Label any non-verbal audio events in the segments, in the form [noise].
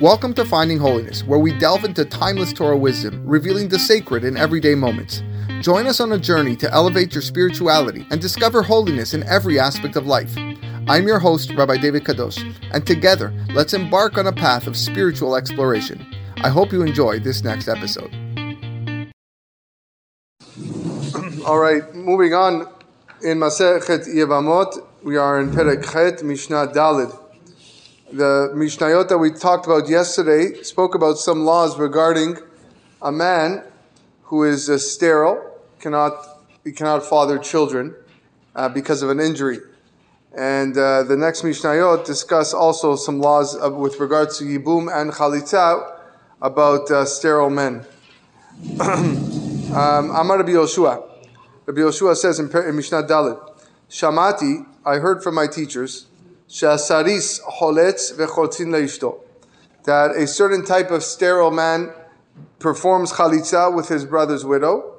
Welcome to Finding Holiness, where we delve into timeless Torah wisdom, revealing the sacred in everyday moments. Join us on a journey to elevate your spirituality and discover holiness in every aspect of life. I'm your host, Rabbi David Kadosh, and together, let's embark on a path of spiritual exploration. I hope you enjoy this next episode. [clears throat] All right, moving on in Masechet Yevamot, we are in Perek Chet, Mishnah Dalid. The Mishnayot that we talked about yesterday spoke about some laws regarding a man who is uh, sterile, cannot he cannot father children uh, because of an injury. And uh, the next Mishnayot discuss also some laws of, with regards to Yibum and Chalitza about uh, sterile men. [clears throat] um, Amar Rabbi Yoshua. Rabbi Yoshua says in, in Mishnah Dalit, Shamati, I heard from my teachers, Shasaris holetz vechotzin that a certain type of sterile man performs chalitza with his brother's widow,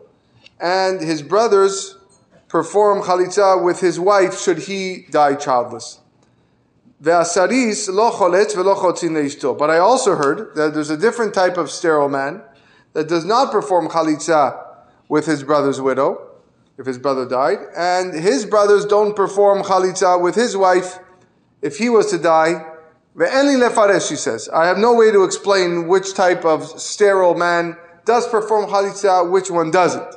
and his brothers perform chalitza with his wife should he die childless. Ve'asaris lo ve'lo chotzin leishto. But I also heard that there's a different type of sterile man that does not perform chalitza with his brother's widow, if his brother died, and his brothers don't perform chalitza with his wife if he was to die. Ve'enli lefaresh, she says. I have no way to explain which type of sterile man does perform chalitza, which one doesn't.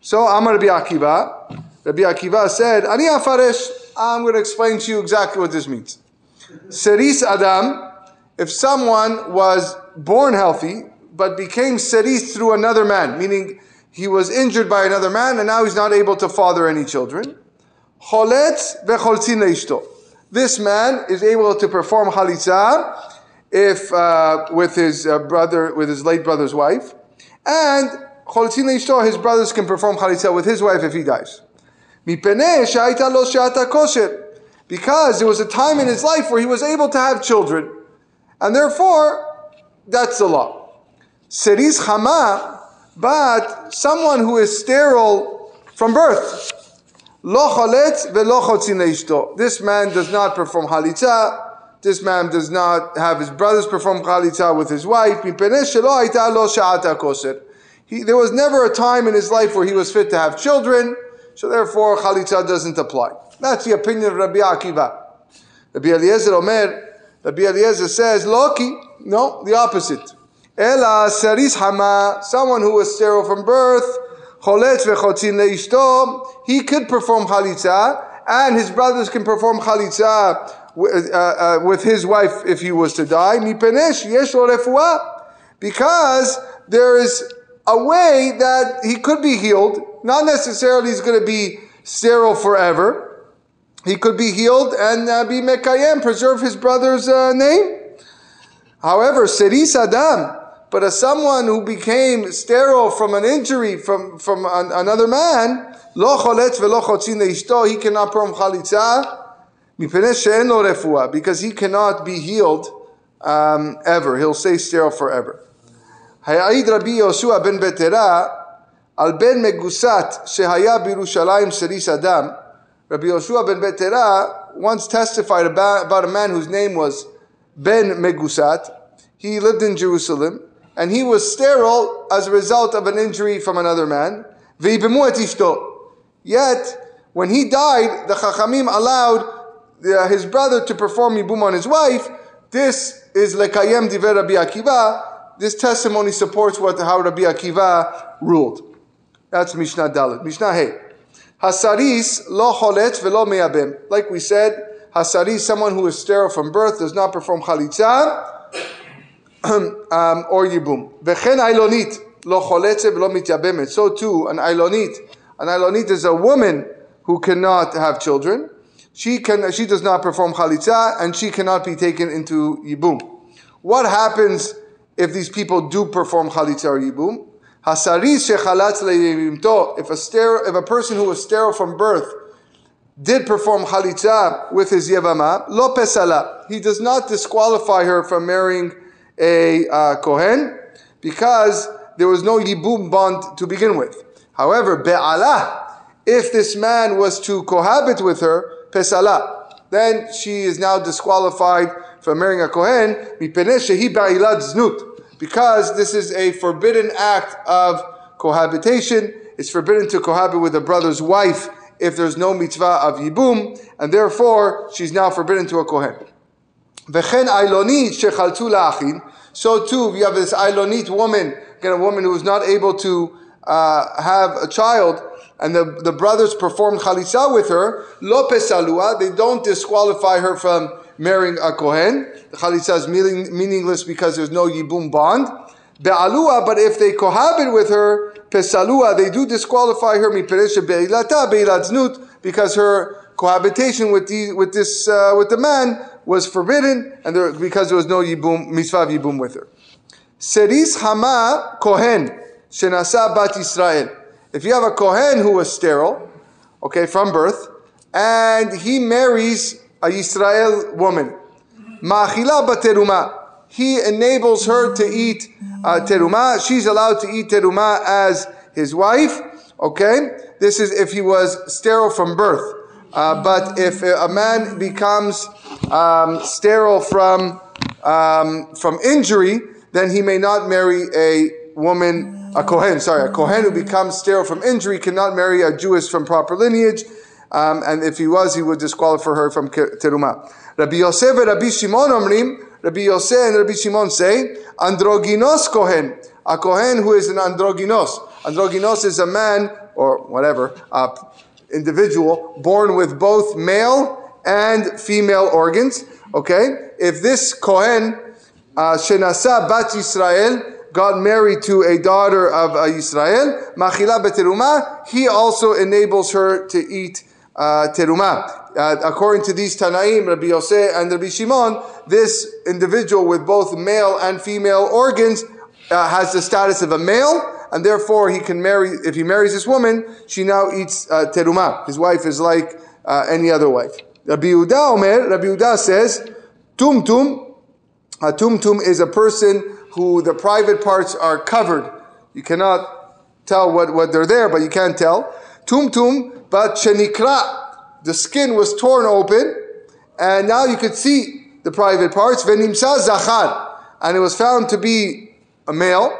So Amar Rabbi Akiva, Rabbi Akiva said, Ani afaresh, I'm going to explain to you exactly what this means. Seris Adam, if someone was born healthy, but became seris through another man, meaning he was injured by another man and now he's not able to father any children. Choletz vecholtzin leishto. This man is able to perform chalitza if uh, with his uh, brother, with his late brother's wife, and cholitzin leishto, his brothers can perform chalitza with his wife if he dies. Because there was a time in his life where he was able to have children, and therefore that's the law. Seris chama, but someone who is sterile from birth. This man does not perform halitza. This man does not have his brothers perform halitza with his wife. He, there was never a time in his life where he was fit to have children, so therefore chalitza doesn't apply. That's the opinion of Rabbi Akiva. Rabbi Eliezer Omer, Rabbi Eliezer says, Loki, no, the opposite. Ela seris hama, someone who was sterile from birth, choletz vechotzin leishto, he could perform chalitza, and his brothers can perform chalitza with, uh, uh, with his wife if he was to die. Because there is a way that he could be healed. Not necessarily he's going to be sterile forever. He could be healed and uh, be mekayem, preserve his brother's uh, name. However, seris adam, but as someone who became sterile from an injury from, from an, another man, he cannot perform chalitza, because he cannot be healed um, ever. He'll stay sterile forever. Rabbi Yoshua ben Betera, al ben megusat birushalayim seris adam, Rabbi Yoshua ben Betera once testified about, about a man whose name was Ben Megusat. He lived in Jerusalem and he was sterile as a result of an injury from another man. Yet, when he died, the Chachamim allowed the, his brother to perform Yibum on his wife. This is Lekayem Diver Rabbi Akiva. This testimony supports what how Rabbi Akiva ruled. That's Mishnah Dalit. Mishnah Hey. Hasaris lo cholet velo meyabem. Like we said, Hasaris, someone who is sterile from birth, does not perform chalitza Um, or yibum. V'chen ailonit lo choletze v'lo mityabemet. So too, an ailonit. An ailonit is a woman who cannot have children. She can. She does not perform chalitza, and she cannot be taken into yibum. What happens if these people do perform chalitza or yibum? Hasaris shechalatz le'yimto. If a sterile, if a person who was sterile from birth did perform chalitza with his yevama, lo pesala. He does not disqualify her from marrying a uh, Kohen because there was no Yibum bond to begin with. However, Be'alah, if this man was to cohabit with her, Pesalah, then she is now disqualified from marrying a Kohen, because this is a forbidden act of cohabitation. It's forbidden to cohabit with a brother's wife if there's no mitzvah of Yibum, and therefore she's now forbidden to a Kohen. So too, you have this Ailonit woman, again, a woman who is not able to uh, have a child, and the, the brothers performed chalitza with her. Lo pesalua, they don't disqualify her from marrying a kohen. The is meaning, meaningless because there's no yibum bond. Be'alua, but if they cohabit with her, pesalua, they do disqualify her because her cohabitation with the with this uh, with the man was forbidden, and there, because there was no yibum mitzvah yibum with her. Seris hama kohen shenasa bat. If you have a kohen who was sterile, okay, from birth, and he marries a Israel woman, ma'achila bateruma. He enables her to eat uh, teruma. She's allowed to eat teruma as his wife. Okay, this is if he was sterile from birth. Uh, but if a man becomes um, sterile from um, from injury, then he may not marry a woman, a kohen. Sorry, a kohen who becomes sterile from injury cannot marry a Jewess from proper lineage. Um, and if he was, he would disqualify her from teruma. Rabbi Yosef and Rabbi Shimon omrim. Rabbi Yosef and Rabbi Shimon say androgynos kohen, a kohen who is an androgynos. Androgynos is a man or whatever, uh, individual born with both male and female organs. Okay, if this Kohen uh, Shenasa Bat Yisrael got married to a daughter of uh, Israel, Machila Beteruma, he also enables her to eat uh, teruma. Uh, according to these Tanaim, Rabbi Yosef and Rabbi Shimon, this individual with both male and female organs uh, has the status of a male, and therefore he can marry, if he marries this woman, she now eats uh, teruma. His wife is like uh, any other wife. Rabbi Yehuda Omer, Rabbi Yehuda says, tumtum, a tumtum is a person who the private parts are covered. You cannot tell what, what they're there, but you can't tell. Tumtum, but shenikra, the skin was torn open, and now you could see the private parts. Venimsa zachar, and it was found to be a male.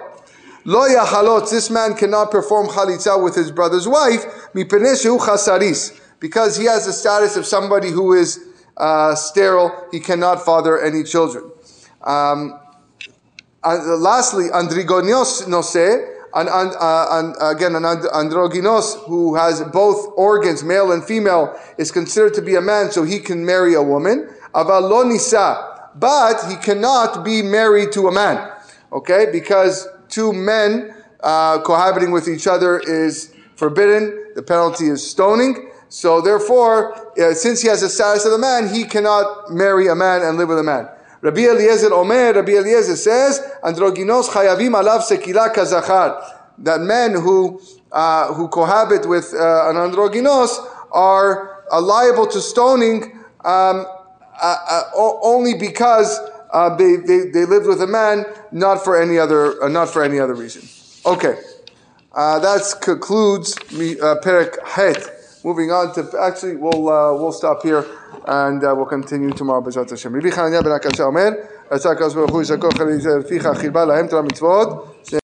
Lo yachalot, this man cannot perform chalitza with his brother's wife, mipeneshu chasaris, because he has the status of somebody who is uh, sterile, he cannot father any children. Um, uh, lastly, androgynos nose, an, uh, an, again, an androgynos who has both organs, male and female, is considered to be a man, so he can marry a woman. Avalonisa, but he cannot be married to a man, okay, because two men uh, cohabiting with each other is forbidden. The penalty is stoning. So therefore, uh, since he has the status of a man, he cannot marry a man and live with a man. Rabbi Eliezer Omer, Rabbi Eliezer says, Androginos chayavim alav sekila kazachar. That men who, uh, who cohabit with uh, an androgynos are uh, liable to stoning um, uh, only because uh, they, they, they lived with a man, not for any other, uh, not for any other reason. Okay, uh, that concludes uh, Perek Het. Moving on to actually, we'll uh, we'll stop here and uh, we'll continue tomorrow. Bezat Hashem. Chananya ben Omer, Atzak Hu Ficha Lahem Mitzvot.